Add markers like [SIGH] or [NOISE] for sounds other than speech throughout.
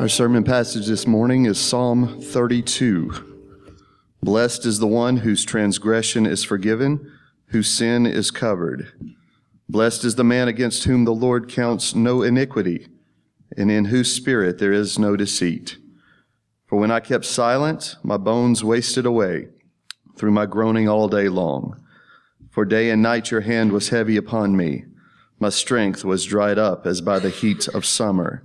Our sermon passage this morning is Psalm 32. Blessed is the one whose transgression is forgiven, whose sin is covered. Blessed is the man against whom the Lord counts no iniquity, and in whose spirit there is no deceit. For when I kept silent, my bones wasted away through my groaning all day long. For day and night your hand was heavy upon me. My strength was dried up as by the heat of summer.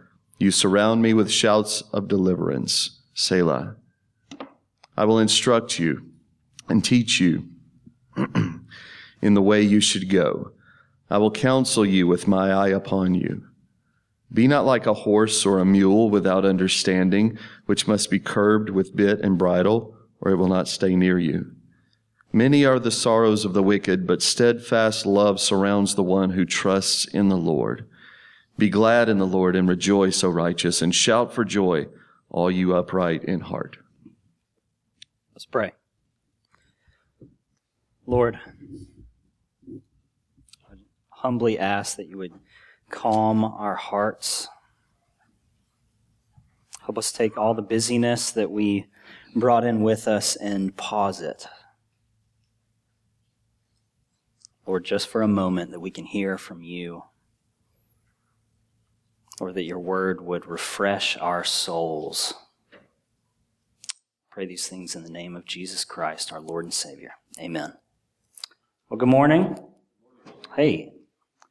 You surround me with shouts of deliverance. Selah. I will instruct you and teach you [CLEARS THROAT] in the way you should go. I will counsel you with my eye upon you. Be not like a horse or a mule without understanding, which must be curbed with bit and bridle, or it will not stay near you. Many are the sorrows of the wicked, but steadfast love surrounds the one who trusts in the Lord. Be glad in the Lord and rejoice, O righteous, and shout for joy, all you upright in heart. Let's pray. Lord, I humbly ask that you would calm our hearts. Help us take all the busyness that we brought in with us and pause it. Lord, just for a moment that we can hear from you or that your word would refresh our souls. Pray these things in the name of Jesus Christ, our Lord and Savior. Amen. Well, good morning. Hey.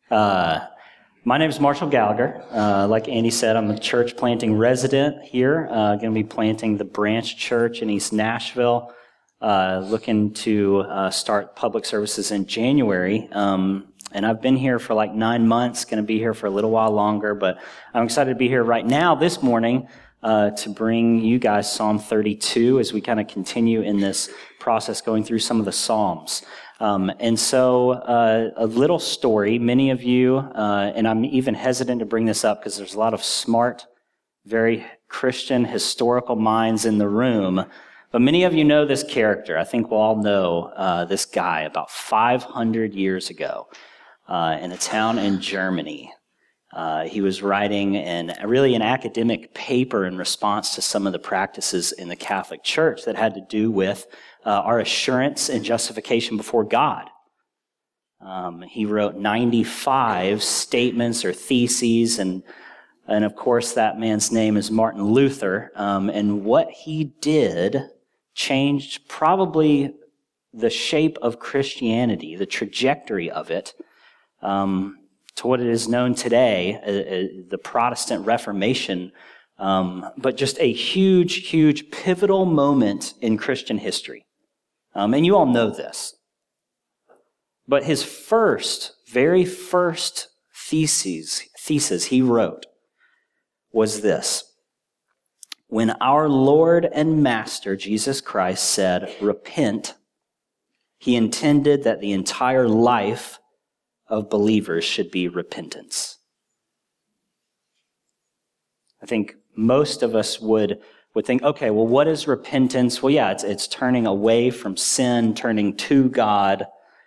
Uh, my name is Marshall Gallagher. Uh, like Andy said, I'm a church planting resident here. Uh, going to be planting the branch church in East Nashville. Uh, looking to uh, start public services in January. Um, and I've been here for like nine months, going to be here for a little while longer, but I'm excited to be here right now this morning uh, to bring you guys Psalm 32 as we kind of continue in this process going through some of the Psalms. Um, and so, uh, a little story. Many of you, uh, and I'm even hesitant to bring this up because there's a lot of smart, very Christian, historical minds in the room. But many of you know this character. I think we'll all know uh, this guy about 500 years ago uh, in a town in Germany. Uh, he was writing an, really an academic paper in response to some of the practices in the Catholic Church that had to do with uh, our assurance and justification before God. Um, he wrote 95 statements or theses, and, and of course, that man's name is Martin Luther. Um, and what he did changed probably the shape of Christianity, the trajectory of it, um, to what it is known today, uh, uh, the Protestant Reformation, um, but just a huge, huge pivotal moment in Christian history. Um, and you all know this. But his first, very first thesis, thesis he wrote was this. When our Lord and Master Jesus Christ said, repent, he intended that the entire life of believers should be repentance. I think most of us would, would think, okay, well, what is repentance? Well, yeah, it's, it's turning away from sin, turning to God.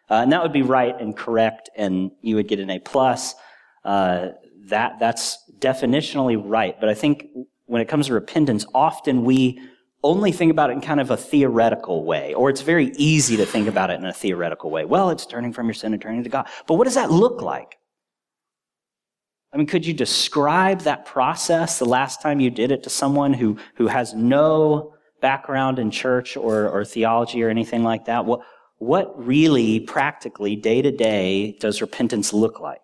Uh, and that would be right and correct, and you would get an A plus. Uh, that, that's definitionally right. But I think when it comes to repentance, often we only think about it in kind of a theoretical way, or it's very easy to think about it in a theoretical way. Well, it's turning from your sin and turning to God. But what does that look like? I mean, could you describe that process the last time you did it to someone who, who has no background in church or, or theology or anything like that? What, what really, practically, day to day, does repentance look like?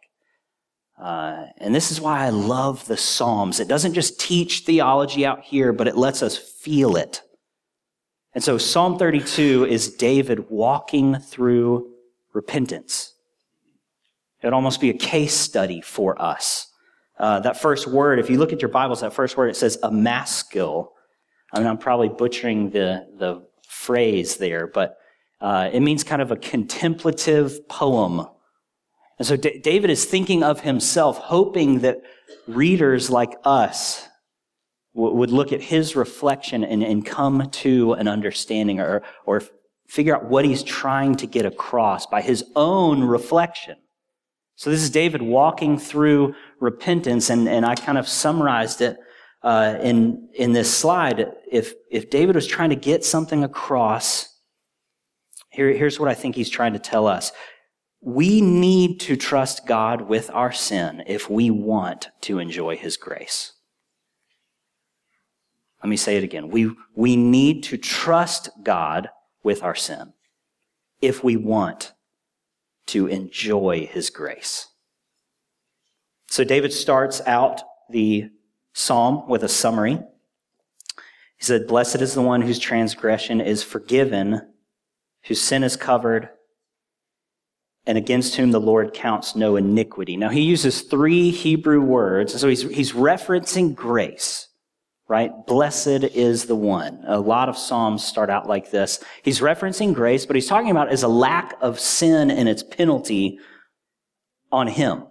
Uh, and this is why I love the Psalms. It doesn't just teach theology out here, but it lets us feel it. And so Psalm 32 is David walking through repentance. It would almost be a case study for us. Uh, that first word, if you look at your Bibles, that first word, it says a maskil. I mean, I'm probably butchering the, the phrase there, but uh, it means kind of a contemplative poem. And so D- David is thinking of himself, hoping that readers like us w- would look at his reflection and, and come to an understanding or, or figure out what he's trying to get across by his own reflection. So this is David walking through repentance, and, and I kind of summarized it uh, in in this slide. If if David was trying to get something across, here, here's what I think he's trying to tell us. We need to trust God with our sin if we want to enjoy his grace. Let me say it again. We, we need to trust God with our sin if we want to enjoy his grace. So David starts out the psalm with a summary. He said, Blessed is the one whose transgression is forgiven, whose sin is covered, and against whom the Lord counts no iniquity. Now he uses three Hebrew words. So he's, he's referencing grace right? Blessed is the one. A lot of Psalms start out like this. He's referencing grace, but he's talking about is a lack of sin and its penalty on him.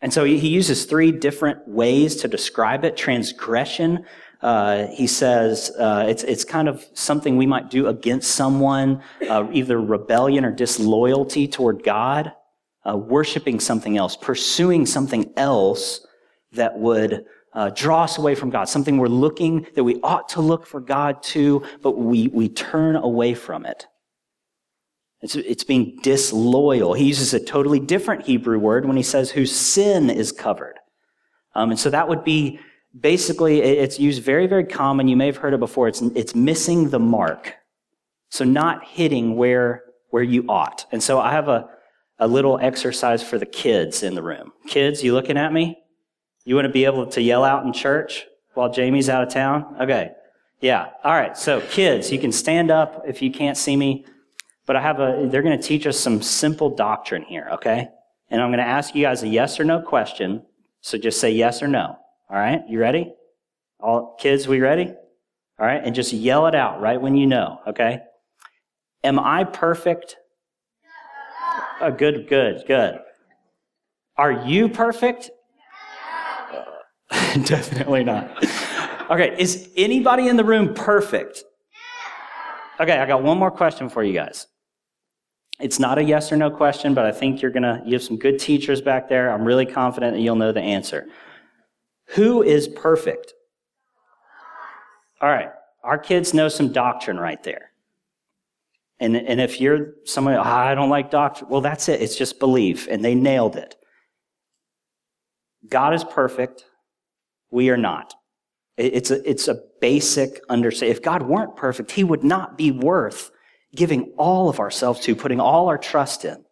And so he uses three different ways to describe it. Transgression, uh, he says uh, it's, it's kind of something we might do against someone, uh, either rebellion or disloyalty toward God, uh, worshiping something else, pursuing something else that would uh, draw us away from God, something we're looking, that we ought to look for God to, but we, we turn away from it. It's, it's being disloyal. He uses a totally different Hebrew word when he says whose sin is covered. Um, and so that would be basically, it's used very, very common. You may have heard it before. It's, it's missing the mark. So not hitting where, where you ought. And so I have a, a little exercise for the kids in the room. Kids, you looking at me? You want to be able to yell out in church while Jamie's out of town? Okay. Yeah. All right. So kids, you can stand up if you can't see me, but I have a, they're going to teach us some simple doctrine here. Okay. And I'm going to ask you guys a yes or no question. So just say yes or no. All right. You ready? All kids, we ready? All right. And just yell it out right when you know. Okay. Am I perfect? Oh, good, good, good. Are you perfect? [LAUGHS] Definitely not. Okay, is anybody in the room perfect? Okay, I got one more question for you guys. It's not a yes or no question, but I think you're gonna, you have some good teachers back there. I'm really confident that you'll know the answer. Who is perfect? All right, our kids know some doctrine right there. And, and if you're somebody, oh, I don't like doctrine, well, that's it. It's just belief, and they nailed it. God is perfect. We are not. It's a, it's a basic understanding. If God weren't perfect, he would not be worth giving all of ourselves to, putting all our trust in.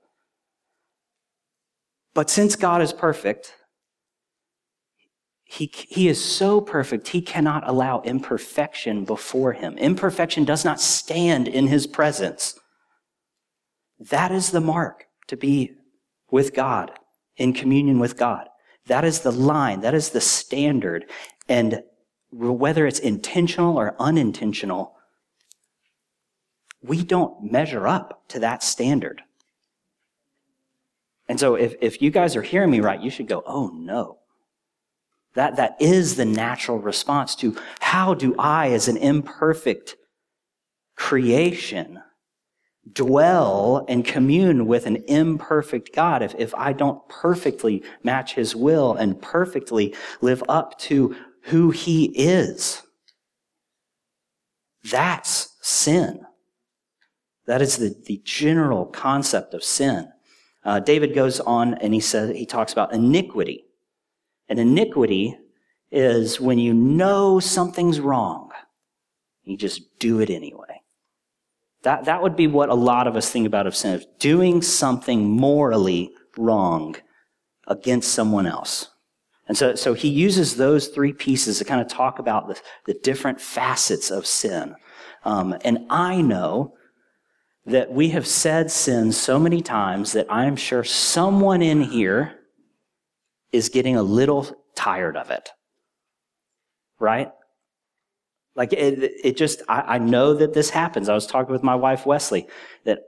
But since God is perfect, he, he is so perfect, he cannot allow imperfection before him. Imperfection does not stand in his presence. That is the mark to be with God, in communion with God. That is the line. That is the standard. And whether it's intentional or unintentional, we don't measure up to that standard. And so if, if you guys are hearing me right, you should go, oh no. That, that is the natural response to how do I, as an imperfect creation, dwell and commune with an imperfect God if, if I don't perfectly match his will and perfectly live up to who he is. That's sin. That is the, the general concept of sin. Uh, David goes on and he says, he talks about iniquity. And iniquity is when you know something's wrong, you just do it anyway. That, that would be what a lot of us think about of sin, of doing something morally wrong against someone else. And so, so he uses those three pieces to kind of talk about the, the different facets of sin. Um, and I know that we have said sin so many times that I am sure someone in here is getting a little tired of it. Right? Like it, it just, I, I know that this happens. I was talking with my wife, Wesley, that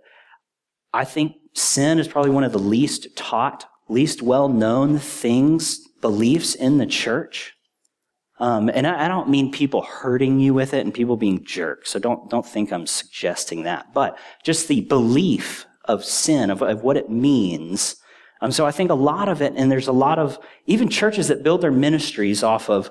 I think sin is probably one of the least taught, least well known things, beliefs in the church. Um, and I, I, don't mean people hurting you with it and people being jerks. So don't, don't think I'm suggesting that. But just the belief of sin, of, of what it means. Um, so I think a lot of it, and there's a lot of even churches that build their ministries off of,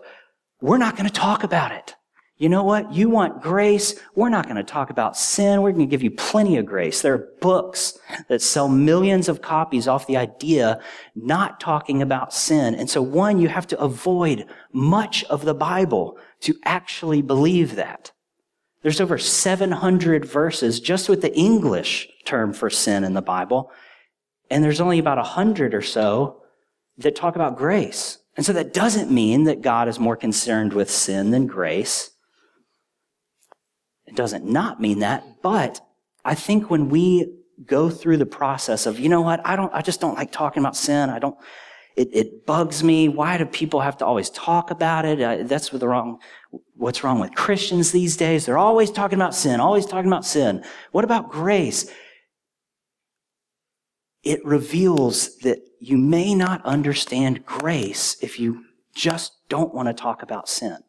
we're not going to talk about it. You know what? You want grace? We're not going to talk about sin. We're going to give you plenty of grace. There are books that sell millions of copies off the idea not talking about sin. And so one, you have to avoid much of the Bible to actually believe that. There's over 700 verses just with the English term for sin in the Bible. And there's only about a 100 or so that talk about grace. And so that doesn't mean that God is more concerned with sin than grace. It doesn't not mean that, but I think when we go through the process of, you know what, I don't, I just don't like talking about sin. I don't, it, it bugs me. Why do people have to always talk about it? Uh, that's what the wrong, what's wrong with Christians these days. They're always talking about sin, always talking about sin. What about grace? It reveals that you may not understand grace if you just don't want to talk about sin.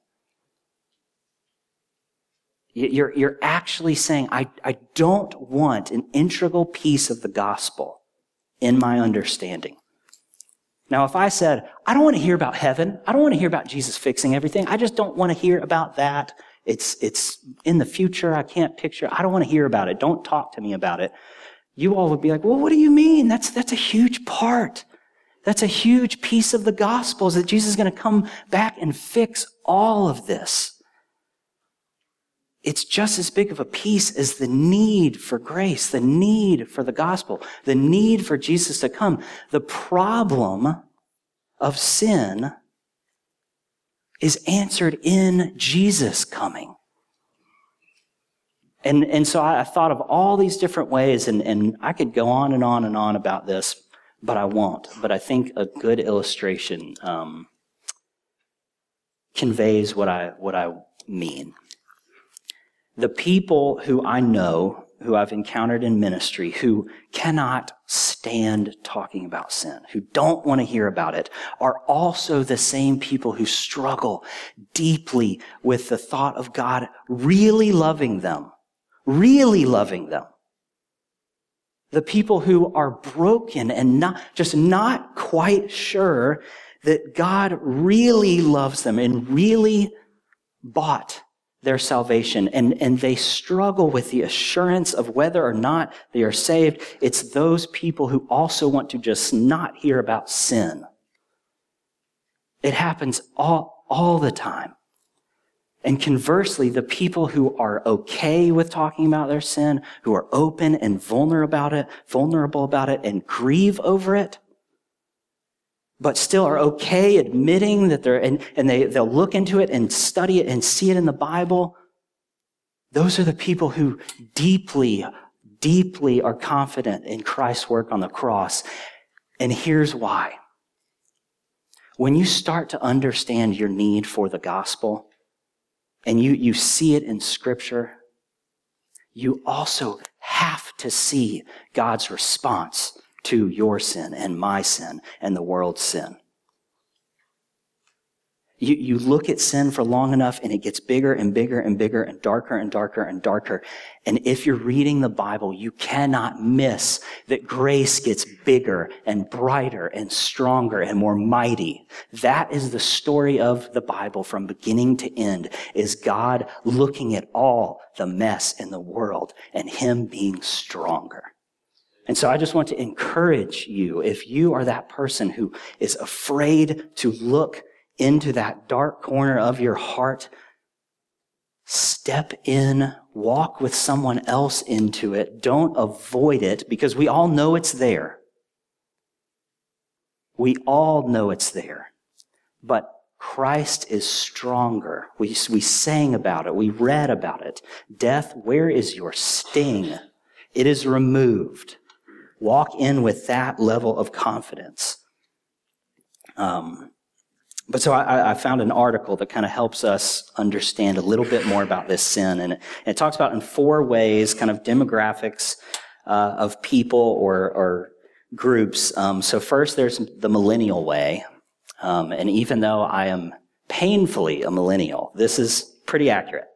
You're, you're actually saying, I, I don't want an integral piece of the gospel in my understanding. Now, if I said, I don't want to hear about heaven, I don't want to hear about Jesus fixing everything, I just don't want to hear about that. It's, it's in the future, I can't picture, I don't want to hear about it, don't talk to me about it. You all would be like, well, what do you mean? That's, that's a huge part. That's a huge piece of the gospel is that Jesus is going to come back and fix all of this it's just as big of a piece as the need for grace, the need for the gospel, the need for Jesus to come. The problem of sin is answered in Jesus coming. And, and so I, I thought of all these different ways, and, and I could go on and on and on about this, but I won't. But I think a good illustration um, conveys what I, what I mean the people who I know, who I've encountered in ministry, who cannot stand talking about sin, who don't want to hear about it, are also the same people who struggle deeply with the thought of God really loving them, really loving them. The people who are broken and not, just not quite sure that God really loves them and really bought their salvation and, and they struggle with the assurance of whether or not they are saved. It's those people who also want to just not hear about sin. It happens all, all the time. And conversely, the people who are okay with talking about their sin, who are open and vulnerable about it, vulnerable about it and grieve over it, but still are okay admitting that they're, and, and they, they'll look into it and study it and see it in the Bible. Those are the people who deeply, deeply are confident in Christ's work on the cross. And here's why. When you start to understand your need for the gospel and you, you see it in scripture, you also have to see God's response to your sin and my sin and the world's sin. You, you look at sin for long enough and it gets bigger and bigger and bigger and darker and darker and darker. And if you're reading the Bible, you cannot miss that grace gets bigger and brighter and stronger and more mighty. That is the story of the Bible from beginning to end is God looking at all the mess in the world and him being stronger. And so I just want to encourage you, if you are that person who is afraid to look into that dark corner of your heart, step in, walk with someone else into it. Don't avoid it because we all know it's there. We all know it's there. But Christ is stronger. We, we sang about it. We read about it. Death, where is your sting? It is removed. Walk in with that level of confidence. Um, But so I, I found an article that kind of helps us understand a little bit more about this sin. And it, it talks about in four ways, kind of demographics uh, of people or, or groups. Um, so first, there's the millennial way. Um, and even though I am painfully a millennial, this is pretty accurate.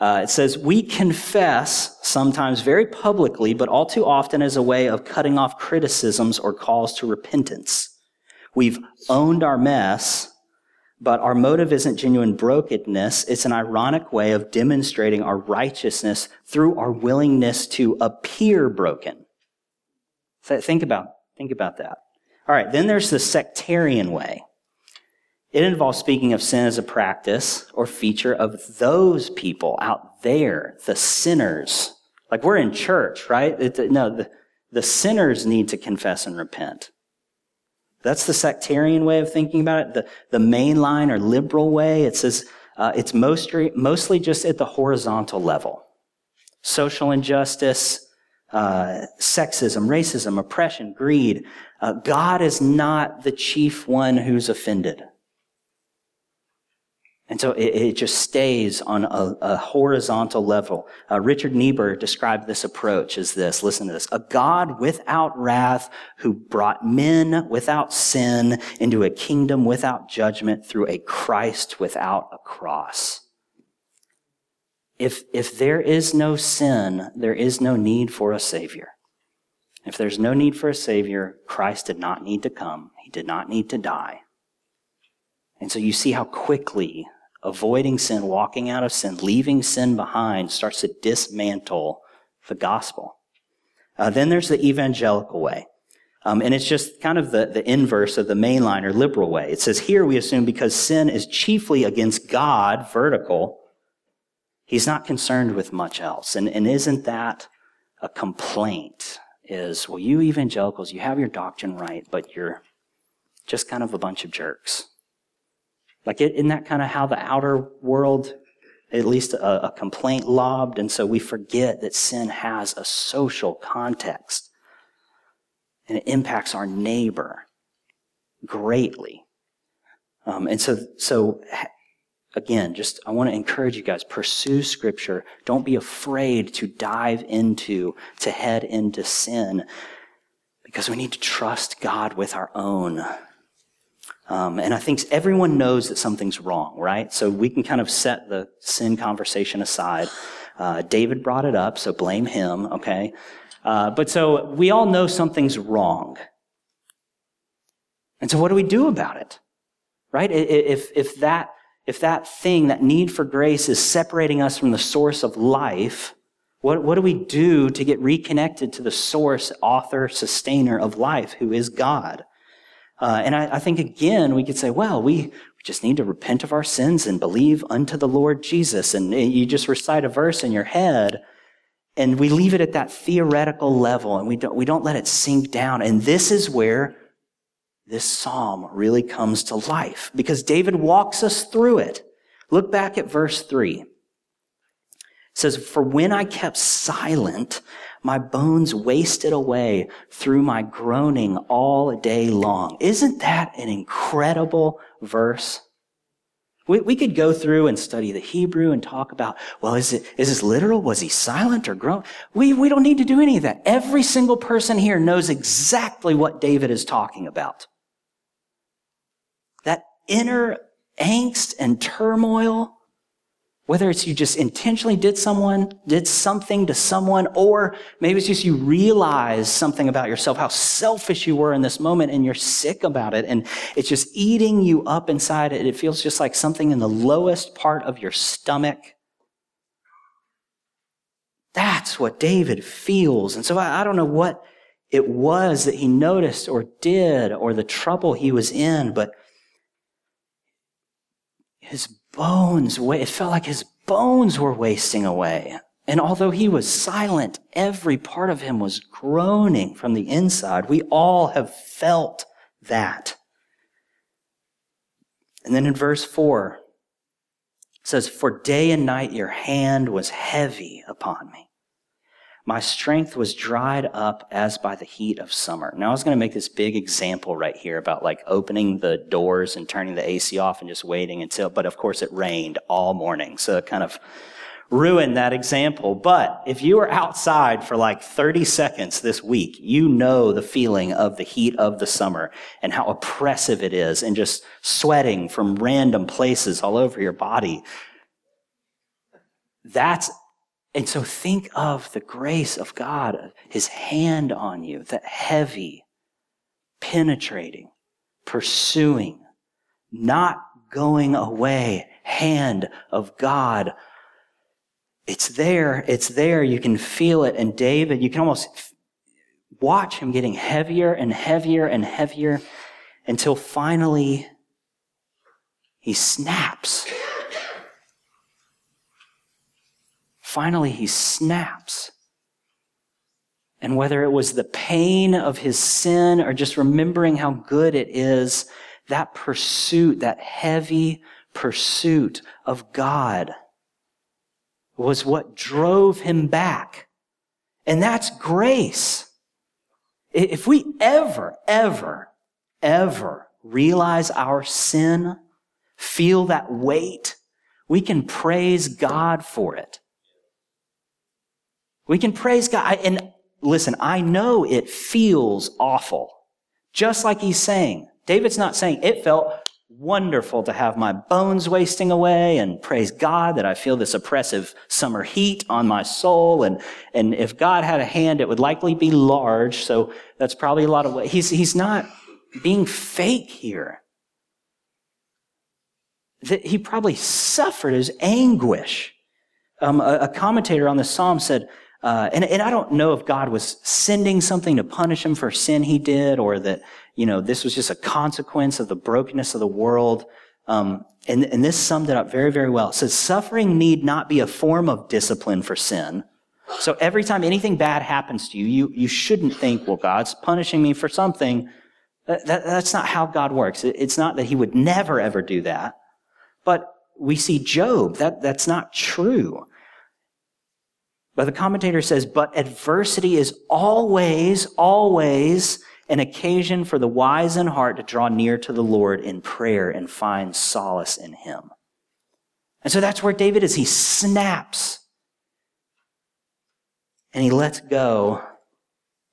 Uh, it says, We confess sometimes very publicly, but all too often as a way of cutting off criticisms or calls to repentance. We've owned our mess, but our motive isn't genuine brokenness. It's an ironic way of demonstrating our righteousness through our willingness to appear broken. So think about, think about that. All right. Then there's the sectarian way. It involves speaking of sin as a practice or feature of those people out there, the sinners. Like we're in church, right? It, no, the, the sinners need to confess and repent. That's the sectarian way of thinking about it. The, the mainline or liberal way, it says uh, it's mostly, mostly just at the horizontal level. Social injustice, uh, sexism, racism, oppression, greed. Uh, God is not the chief one who's offended. And so it, it just stays on a, a horizontal level. Uh, Richard Niebuhr described this approach as this. Listen to this. A God without wrath who brought men without sin into a kingdom without judgment through a Christ without a cross. If, if there is no sin, there is no need for a savior. If there's no need for a savior, Christ did not need to come. He did not need to die. And so you see how quickly avoiding sin, walking out of sin, leaving sin behind starts to dismantle the gospel. Uh, then there's the evangelical way. Um, and it's just kind of the, the inverse of the mainline or liberal way. It says here we assume because sin is chiefly against God, vertical, he's not concerned with much else. And, and isn't that a complaint? Is, well, you evangelicals, you have your doctrine right, but you're just kind of a bunch of jerks. Like, isn't that kind of how the outer world, at least a, a complaint lobbed? And so we forget that sin has a social context and it impacts our neighbor greatly. Um, and so, so again, just I want to encourage you guys: pursue Scripture. Don't be afraid to dive into, to head into sin, because we need to trust God with our own um, and I think everyone knows that something's wrong, right? So we can kind of set the sin conversation aside. Uh, David brought it up, so blame him, okay? Uh, but so we all know something's wrong. And so what do we do about it? Right? If, if that, if that thing, that need for grace is separating us from the source of life, what, what do we do to get reconnected to the source, author, sustainer of life, who is God? Uh, and I, I, think again, we could say, well, we, we just need to repent of our sins and believe unto the Lord Jesus. And you just recite a verse in your head and we leave it at that theoretical level and we don't, we don't let it sink down. And this is where this psalm really comes to life because David walks us through it. Look back at verse three. It says, For when I kept silent, my bones wasted away through my groaning all day long. Isn't that an incredible verse? We, we could go through and study the Hebrew and talk about, well, is it, is this literal? Was he silent or groan? We, we don't need to do any of that. Every single person here knows exactly what David is talking about. That inner angst and turmoil whether it's you just intentionally did someone, did something to someone, or maybe it's just you realize something about yourself, how selfish you were in this moment and you're sick about it and it's just eating you up inside it. It feels just like something in the lowest part of your stomach. That's what David feels. And so I, I don't know what it was that he noticed or did or the trouble he was in, but his bones, it felt like his bones were wasting away. And although he was silent, every part of him was groaning from the inside. We all have felt that. And then in verse 4, it says, For day and night your hand was heavy upon me. My strength was dried up as by the heat of summer. Now, I was going to make this big example right here about like opening the doors and turning the AC off and just waiting until, but of course it rained all morning. So it kind of ruined that example. But if you were outside for like 30 seconds this week, you know the feeling of the heat of the summer and how oppressive it is and just sweating from random places all over your body. That's and so think of the grace of God, his hand on you, that heavy, penetrating, pursuing, not going away hand of God. It's there. It's there. You can feel it. And David, you can almost watch him getting heavier and heavier and heavier until finally he snaps. Finally, he snaps. And whether it was the pain of his sin or just remembering how good it is, that pursuit, that heavy pursuit of God was what drove him back. And that's grace. If we ever, ever, ever realize our sin, feel that weight, we can praise God for it. We can praise God. And listen, I know it feels awful. Just like he's saying. David's not saying it felt wonderful to have my bones wasting away and praise God that I feel this oppressive summer heat on my soul. And, and if God had a hand, it would likely be large. So that's probably a lot of, what he's, he's not being fake here. That he probably suffered his anguish. Um, a, a commentator on the Psalm said, uh, and, and I don't know if God was sending something to punish him for sin he did, or that, you know, this was just a consequence of the brokenness of the world. Um, and, and this summed it up very, very well. It says, suffering need not be a form of discipline for sin. So every time anything bad happens to you, you, you shouldn't think, well, God's punishing me for something. That, that, that's not how God works. It, it's not that he would never, ever do that. But we see Job, that, that's not true. But the commentator says, but adversity is always, always an occasion for the wise in heart to draw near to the Lord in prayer and find solace in him. And so that's where David is. He snaps and he lets go.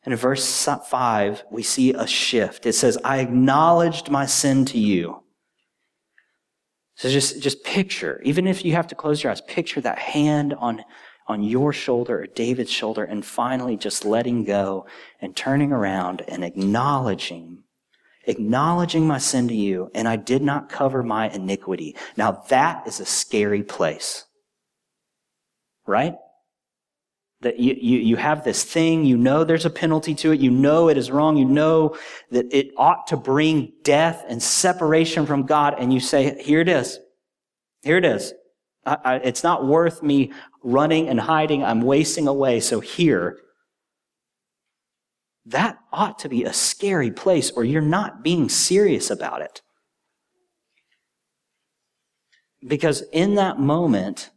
And in verse 5, we see a shift. It says, I acknowledged my sin to you. So just, just picture, even if you have to close your eyes, picture that hand on on your shoulder or David's shoulder and finally just letting go and turning around and acknowledging, acknowledging my sin to you and I did not cover my iniquity. Now that is a scary place. Right? That you, you, you have this thing, you know there's a penalty to it, you know it is wrong, you know that it ought to bring death and separation from God, and you say, here it is. Here it is. I, I, it's not worth me running and hiding. I'm wasting away. So here, that ought to be a scary place or you're not being serious about it. Because in that moment,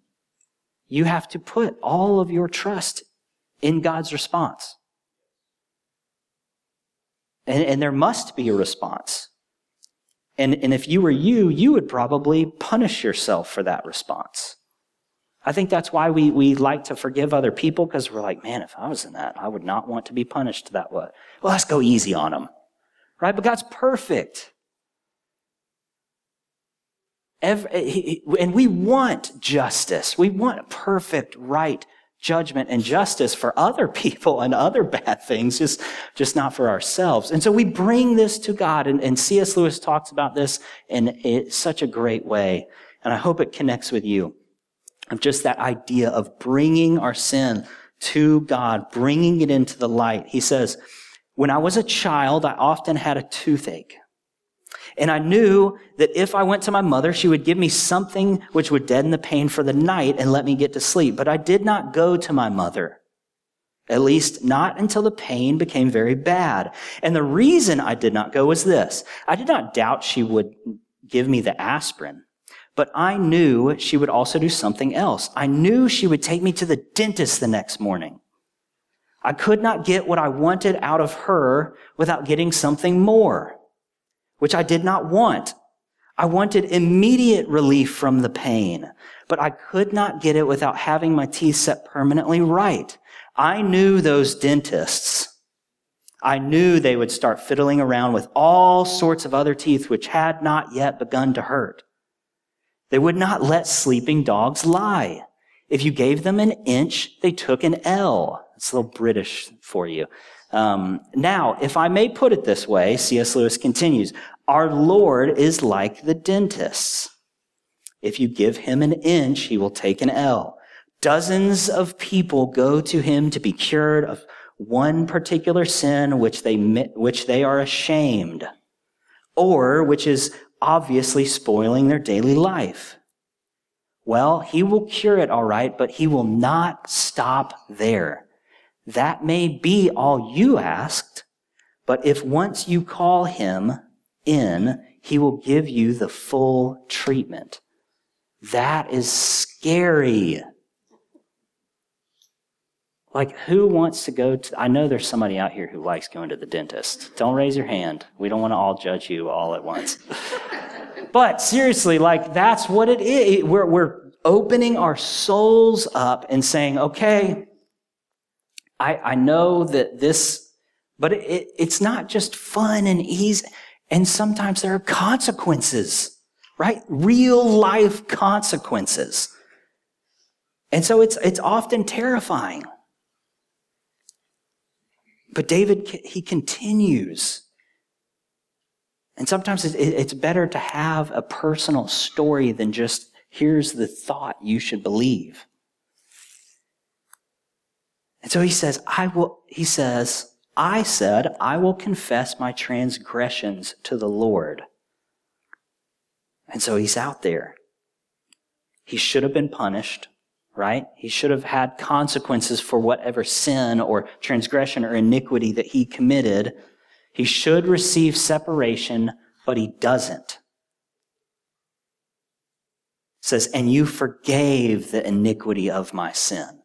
you have to put all of your trust in God's response. And, and, there must be a response. And, and if you were you, you would probably punish yourself for that response. I think that's why we, we like to forgive other people because we're like, man, if I was in that, I would not want to be punished that way. Well, let's go easy on them. Right? But God's perfect. Every, and we want justice. We want perfect, right judgment and justice for other people and other bad things, just, just not for ourselves. And so we bring this to God, and, and C.S. Lewis talks about this in such a great way. And I hope it connects with you of just that idea of bringing our sin to God, bringing it into the light. He says, when I was a child, I often had a toothache. And I knew that if I went to my mother, she would give me something which would deaden the pain for the night and let me get to sleep. But I did not go to my mother. At least not until the pain became very bad. And the reason I did not go was this. I did not doubt she would give me the aspirin. But I knew she would also do something else. I knew she would take me to the dentist the next morning. I could not get what I wanted out of her without getting something more, which I did not want. I wanted immediate relief from the pain, but I could not get it without having my teeth set permanently right. I knew those dentists. I knew they would start fiddling around with all sorts of other teeth which had not yet begun to hurt. They would not let sleeping dogs lie. If you gave them an inch, they took an ell. It's a little British for you. Um, now, if I may put it this way, C.S. Lewis continues, our Lord is like the dentists. If you give him an inch, he will take an ell. Dozens of people go to him to be cured of one particular sin which they, which they are ashamed, or which is obviously spoiling their daily life. Well, he will cure it all right, but he will not stop there. That may be all you asked, but if once you call him in, he will give you the full treatment. That is scary. Like, who wants to go to? I know there's somebody out here who likes going to the dentist. Don't raise your hand. We don't want to all judge you all at once. [LAUGHS] but seriously, like, that's what it is. We're, we're opening our souls up and saying, okay, I, I know that this, but it, it's not just fun and easy. And sometimes there are consequences, right? Real life consequences. And so it's, it's often terrifying. But David, he continues. And sometimes it's better to have a personal story than just, here's the thought you should believe. And so he says, I will, he says, I said, I will confess my transgressions to the Lord. And so he's out there. He should have been punished right? He should have had consequences for whatever sin or transgression or iniquity that he committed. He should receive separation, but he doesn't. It says, and you forgave the iniquity of my sin.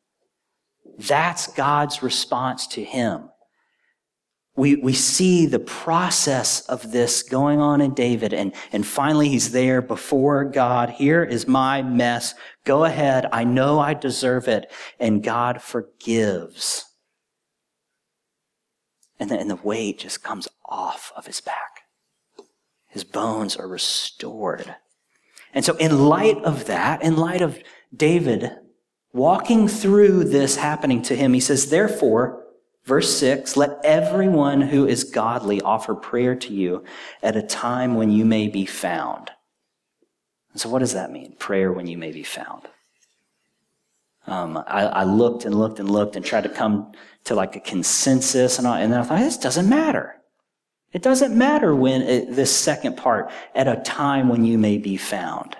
That's God's response to him we, we see the process of this going on in David, and, and finally he's there before God. Here is my mess. Go ahead. I know I deserve it. And God forgives. And the, and the weight just comes off of his back. His bones are restored. And so, in light of that, in light of David walking through this happening to him, he says, Therefore, Verse 6 Let everyone who is godly offer prayer to you at a time when you may be found. So, what does that mean? Prayer when you may be found. Um, I, I, looked and looked and looked and tried to come to like a consensus, and, all, and I thought, this doesn't matter. It doesn't matter when it, this second part, at a time when you may be found.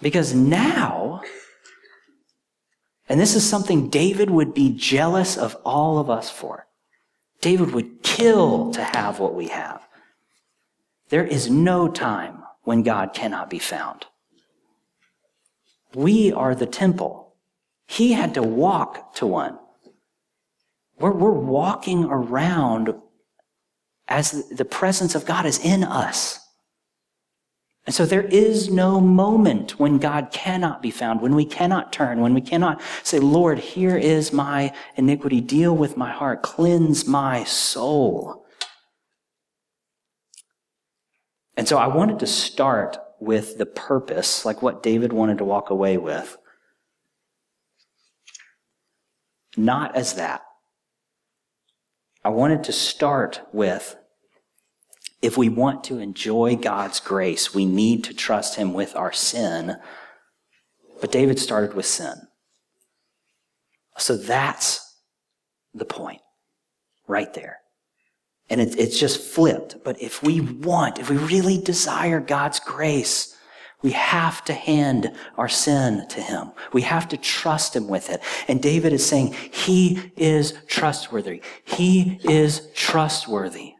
Because now, and this is something David would be jealous of all of us for. David would kill to have what we have. There is no time when God cannot be found. We are the temple. He had to walk to one. We're, we're walking around as the presence of God is in us. And so there is no moment when God cannot be found, when we cannot turn, when we cannot say, Lord, here is my iniquity. Deal with my heart. Cleanse my soul. And so I wanted to start with the purpose, like what David wanted to walk away with. Not as that. I wanted to start with if we want to enjoy God's grace, we need to trust Him with our sin. But David started with sin. So that's the point right there. And it, it's just flipped. But if we want, if we really desire God's grace, we have to hand our sin to him. We have to trust him with it. And David is saying, he is trustworthy. He is trustworthy.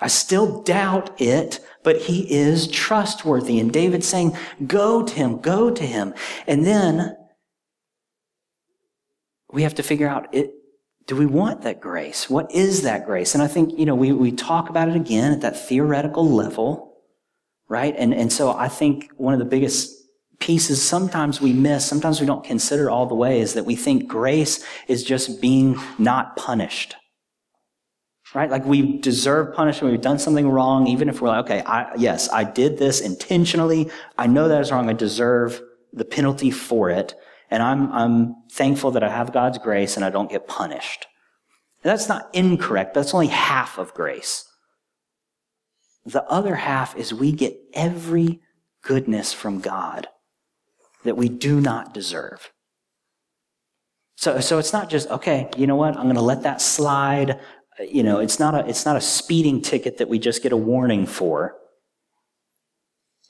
I still doubt it, but he is trustworthy. And David's saying, go to him, go to him. And then we have to figure out it, do we want that grace? What is that grace? And I think, you know, we, we talk about it again at that theoretical level, right? And, and so I think one of the biggest pieces sometimes we miss, sometimes we don't consider all the way is that we think grace is just being not punished. Right? Like we deserve punishment. We've done something wrong, even if we're like, okay, I, yes, I did this intentionally. I know that is wrong. I deserve the penalty for it. And I'm, I'm thankful that I have God's grace and I don't get punished. And that's not incorrect, that's only half of grace. The other half is we get every goodness from God that we do not deserve. So, so it's not just, okay, you know what? I'm going to let that slide. You know, it's not a, it's not a speeding ticket that we just get a warning for.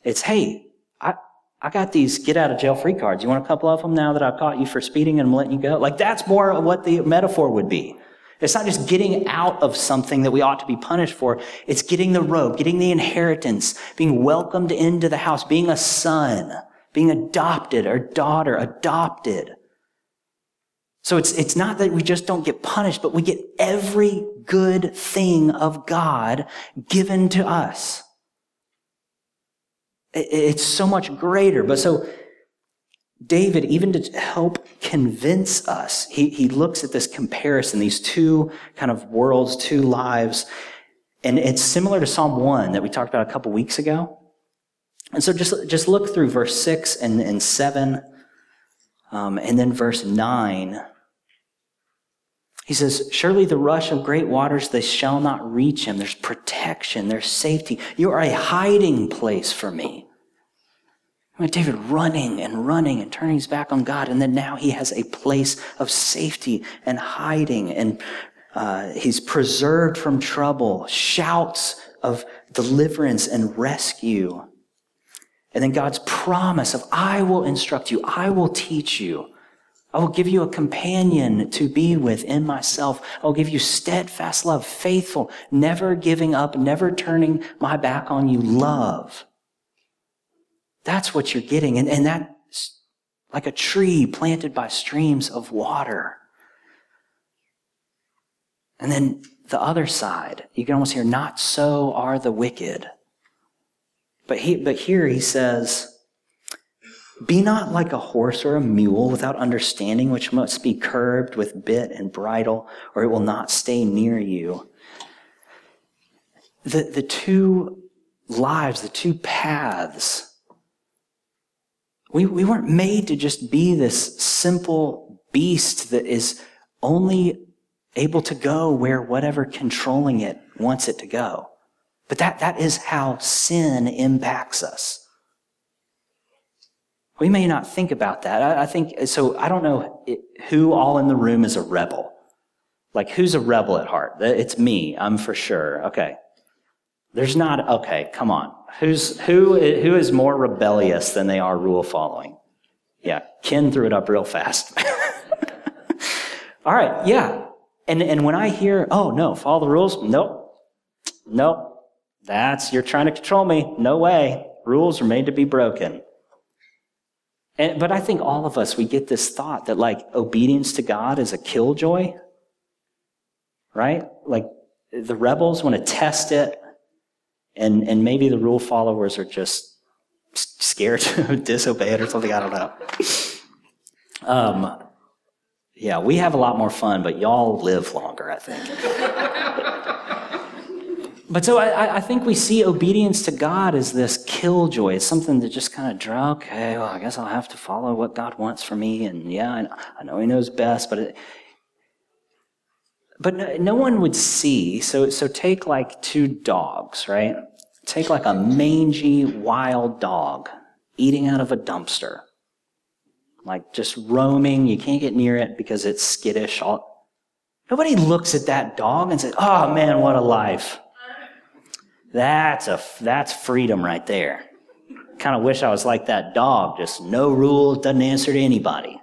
It's, hey, I, I got these get out of jail free cards. You want a couple of them now that I've caught you for speeding and I'm letting you go? Like that's more of what the metaphor would be. It's not just getting out of something that we ought to be punished for. It's getting the robe, getting the inheritance, being welcomed into the house, being a son, being adopted or daughter, adopted. So it's, it's not that we just don't get punished, but we get every good thing of God given to us. It's so much greater. But so David, even to help convince us, he, he looks at this comparison, these two kind of worlds, two lives. And it's similar to Psalm 1 that we talked about a couple weeks ago. And so just, just look through verse 6 and, and 7, um, and then verse 9. He says, Surely the rush of great waters, they shall not reach him. There's protection, there's safety. You are a hiding place for me. David running and running and turning his back on God, and then now he has a place of safety and hiding, and uh, he's preserved from trouble, shouts of deliverance and rescue. And then God's promise of, I will instruct you, I will teach you. I will give you a companion to be with in myself. I will give you steadfast love, faithful, never giving up, never turning my back on you, love. That's what you're getting. And, and that's like a tree planted by streams of water. And then the other side, you can almost hear, not so are the wicked. But, he, but here he says, be not like a horse or a mule without understanding, which must be curbed with bit and bridle, or it will not stay near you. The, the two lives, the two paths we, we weren't made to just be this simple beast that is only able to go where whatever controlling it wants it to go. But that, that is how sin impacts us. We may not think about that. I, I think, so I don't know who all in the room is a rebel. Like, who's a rebel at heart? It's me, I'm for sure. Okay. There's not, okay, come on. Who's, who, who is more rebellious than they are rule following? Yeah, Ken threw it up real fast. [LAUGHS] All right, yeah. And, and when I hear, oh no, follow the rules, nope, nope, that's, you're trying to control me. No way. Rules are made to be broken. And, but I think all of us, we get this thought that like obedience to God is a killjoy, right? Like the rebels want to test it and, and maybe the rule followers are just scared [LAUGHS] to disobey it or something. I don't know. Um, yeah, we have a lot more fun, but y'all live longer, I think. But so I, I, think we see obedience to God as this killjoy. It's something that just kind of draw, okay, well, I guess I'll have to follow what God wants for me. And yeah, I, I know He knows best, but it, but no, no one would see. So, so take like two dogs, right? Take like a mangy wild dog eating out of a dumpster. Like just roaming. You can't get near it because it's skittish. All... Nobody looks at that dog and says, oh man, what a life. That's a, that's freedom right there. Kind of wish I was like that dog. Just no rules, doesn't answer to anybody.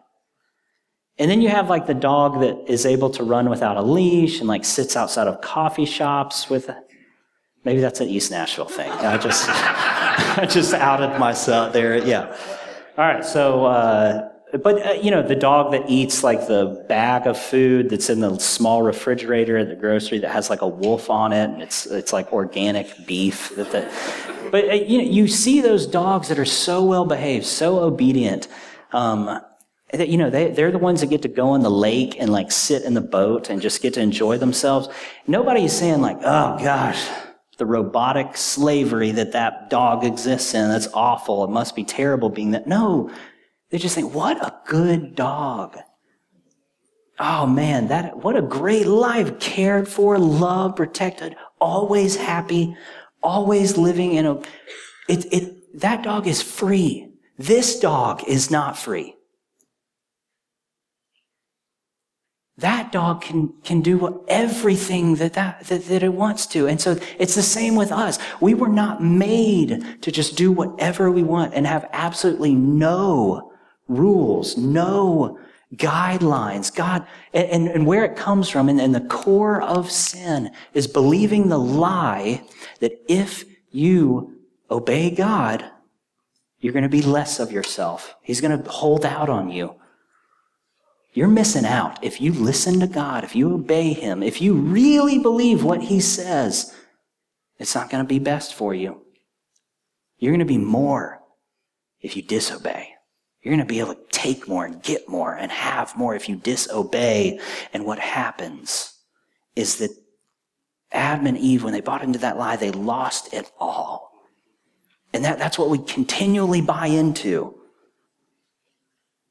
And then you have like the dog that is able to run without a leash and like sits outside of coffee shops with, maybe that's an East Nashville thing. I just, [LAUGHS] I just outed myself there. Yeah. All right. So, uh, but uh, you know, the dog that eats like the bag of food that's in the small refrigerator at the grocery that has like a wolf on it, and it's it's like organic beef. That the, but uh, you know, you see those dogs that are so well behaved, so obedient. Um, that you know they, they're the ones that get to go in the lake and like sit in the boat and just get to enjoy themselves nobody is saying like oh gosh the robotic slavery that that dog exists in that's awful it must be terrible being that no they just think, what a good dog. Oh man, that, what a great life. Cared for, loved, protected, always happy, always living in a, it, it, that dog is free. This dog is not free. that dog can, can do everything that, that, that, that, it wants to. And so it's the same with us. We were not made to just do whatever we want and have absolutely no rules, no guidelines. God, and, and where it comes from, and, and the core of sin is believing the lie that if you obey God, you're going to be less of yourself. He's going to hold out on you. You're missing out. If you listen to God, if you obey Him, if you really believe what He says, it's not going to be best for you. You're going to be more if you disobey. You're going to be able to take more and get more and have more if you disobey. And what happens is that Adam and Eve, when they bought into that lie, they lost it all. And that, that's what we continually buy into.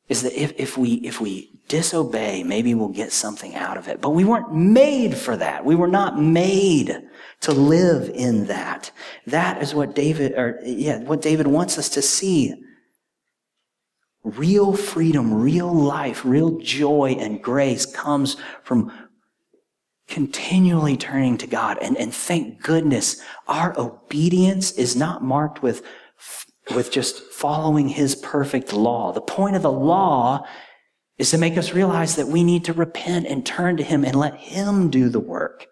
Is that if, if we, if we disobey, maybe we'll get something out of it. But we weren't made for that. We were not made to live in that. That is what David, or yeah, what David wants us to see. Real freedom, real life, real joy and grace comes from continually turning to God. And, and thank goodness our obedience is not marked with, with just following His perfect law. The point of the law is to make us realize that we need to repent and turn to Him and let Him do the work.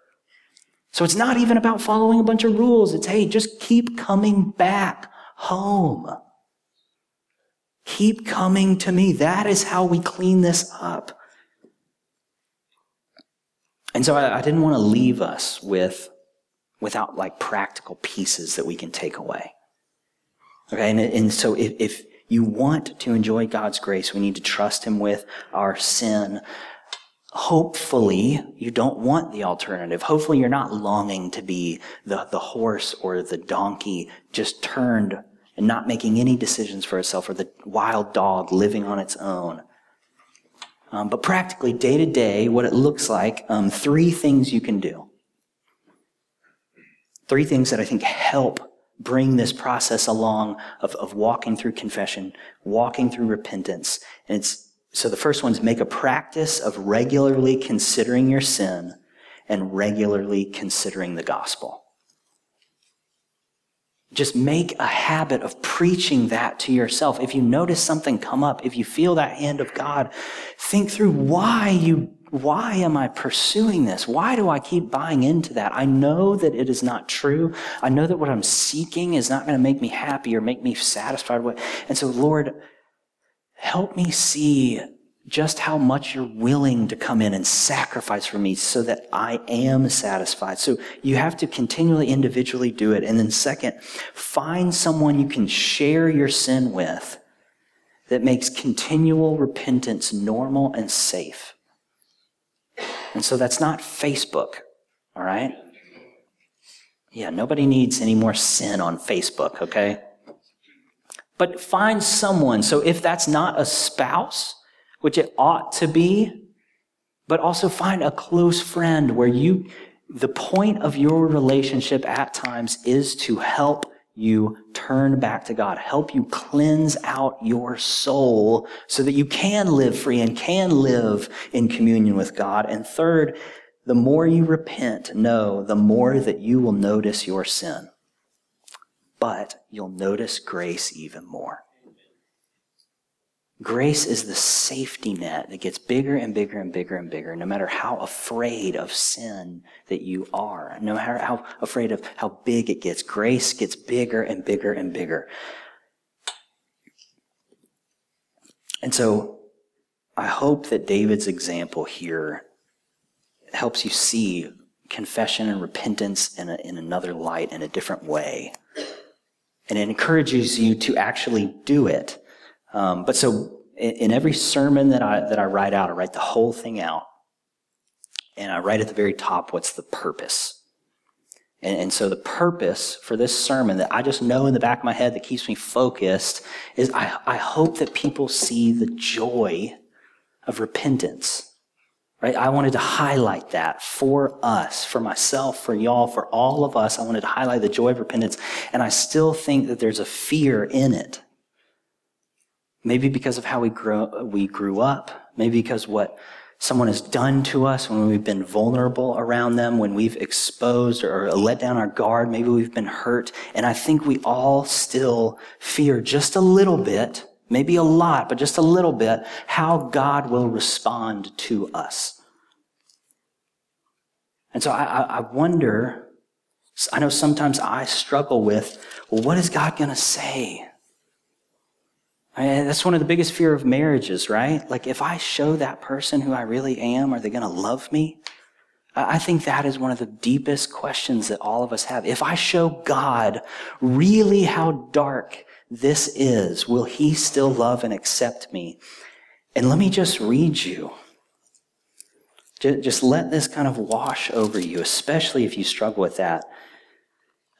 So it's not even about following a bunch of rules. It's, hey, just keep coming back home. Keep coming to me. That is how we clean this up. And so I, I didn't want to leave us with without like practical pieces that we can take away. Okay, and, and so if, if you want to enjoy God's grace, we need to trust Him with our sin. Hopefully, you don't want the alternative. Hopefully, you're not longing to be the, the horse or the donkey just turned and not making any decisions for itself, or the wild dog living on its own. Um, but practically, day to day, what it looks like, um, three things you can do. Three things that I think help bring this process along of, of walking through confession, walking through repentance. And it's, so the first one is make a practice of regularly considering your sin and regularly considering the gospel. Just make a habit of preaching that to yourself. If you notice something come up, if you feel that hand of God, think through why you, why am I pursuing this? Why do I keep buying into that? I know that it is not true. I know that what I'm seeking is not going to make me happy or make me satisfied with. And so, Lord, help me see just how much you're willing to come in and sacrifice for me so that I am satisfied. So you have to continually individually do it. And then second, find someone you can share your sin with that makes continual repentance normal and safe. And so that's not Facebook, all right? Yeah, nobody needs any more sin on Facebook, okay? But find someone. So if that's not a spouse, which it ought to be, but also find a close friend where you, the point of your relationship at times is to help you turn back to God, help you cleanse out your soul so that you can live free and can live in communion with God. And third, the more you repent, know, the more that you will notice your sin. But you'll notice grace even more. Grace is the safety net that gets bigger and bigger and bigger and bigger, no matter how afraid of sin that you are, no matter how afraid of how big it gets. Grace gets bigger and bigger and bigger. And so I hope that David's example here helps you see confession and repentance in, a, in another light, in a different way. And it encourages you to actually do it. Um, but so in, in every sermon that I, that I write out, I write the whole thing out. And I write at the very top what's the purpose. And, and, so the purpose for this sermon that I just know in the back of my head that keeps me focused is I, I hope that people see the joy of repentance right? I wanted to highlight that for us, for myself, for y'all, for all of us. I wanted to highlight the joy of repentance. And I still think that there's a fear in it. Maybe because of how we grew, we grew up. Maybe because what someone has done to us when we've been vulnerable around them, when we've exposed or let down our guard. Maybe we've been hurt. And I think we all still fear just a little bit maybe a lot, but just a little bit, how God will respond to us. And so I, I wonder, I know sometimes I struggle with, well, what is God going to say? I mean, that's one of the biggest fear of marriages, right? Like, if I show that person who I really am, are they going to love me? I think that is one of the deepest questions that all of us have. If I show God really how dark this is, will he still love and accept me? And let me just read you. Just let this kind of wash over you, especially if you struggle with that.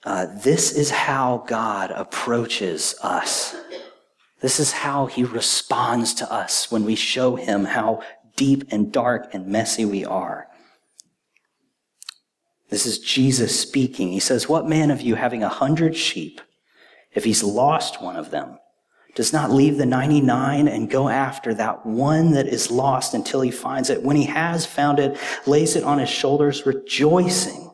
Uh, this is how God approaches us. This is how he responds to us when we show him how deep and dark and messy we are. This is Jesus speaking. He says, What man of you having a hundred sheep if he's lost one of them, does not leave the 99 and go after that one that is lost until he finds it. When he has found it, lays it on his shoulders, rejoicing.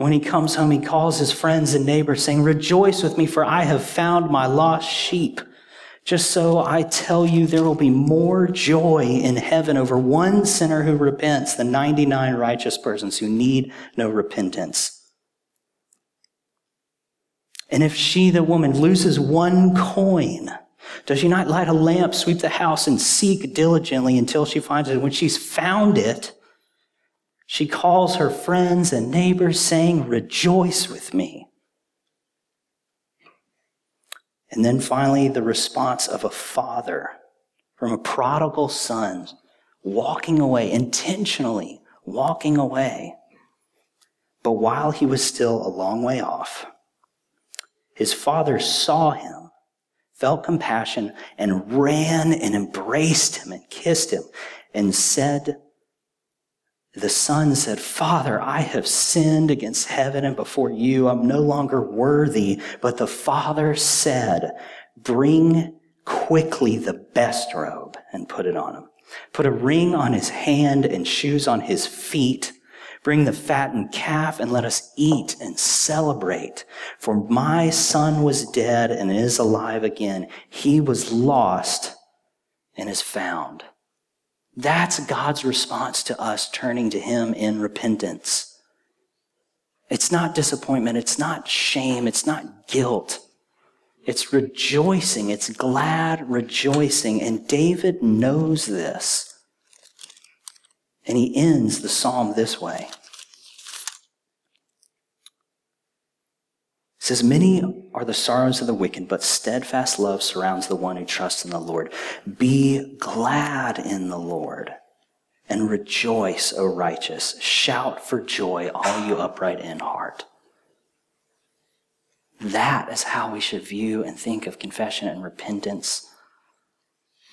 When he comes home, he calls his friends and neighbors, saying, Rejoice with me, for I have found my lost sheep. Just so I tell you, there will be more joy in heaven over one sinner who repents than 99 righteous persons who need no repentance. And if she, the woman, loses one coin, does she not light a lamp, sweep the house, and seek diligently until she finds it? When she's found it, she calls her friends and neighbors, saying, Rejoice with me. And then finally, the response of a father from a prodigal son walking away, intentionally walking away. But while he was still a long way off, his father saw him, felt compassion, and ran and embraced him and kissed him and said, the son said, Father, I have sinned against heaven and before you. I'm no longer worthy. But the father said, Bring quickly the best robe and put it on him. Put a ring on his hand and shoes on his feet Bring the fattened calf and let us eat and celebrate. For my son was dead and is alive again. He was lost and is found. That's God's response to us turning to him in repentance. It's not disappointment. It's not shame. It's not guilt. It's rejoicing. It's glad rejoicing. And David knows this. And he ends the psalm this way. Says, Many are the sorrows of the wicked, but steadfast love surrounds the one who trusts in the Lord. Be glad in the Lord and rejoice, O righteous. Shout for joy, all you upright in heart. That is how we should view and think of confession and repentance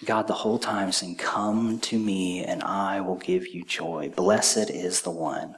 God the whole time saying, Come to me and I will give you joy. Blessed is the one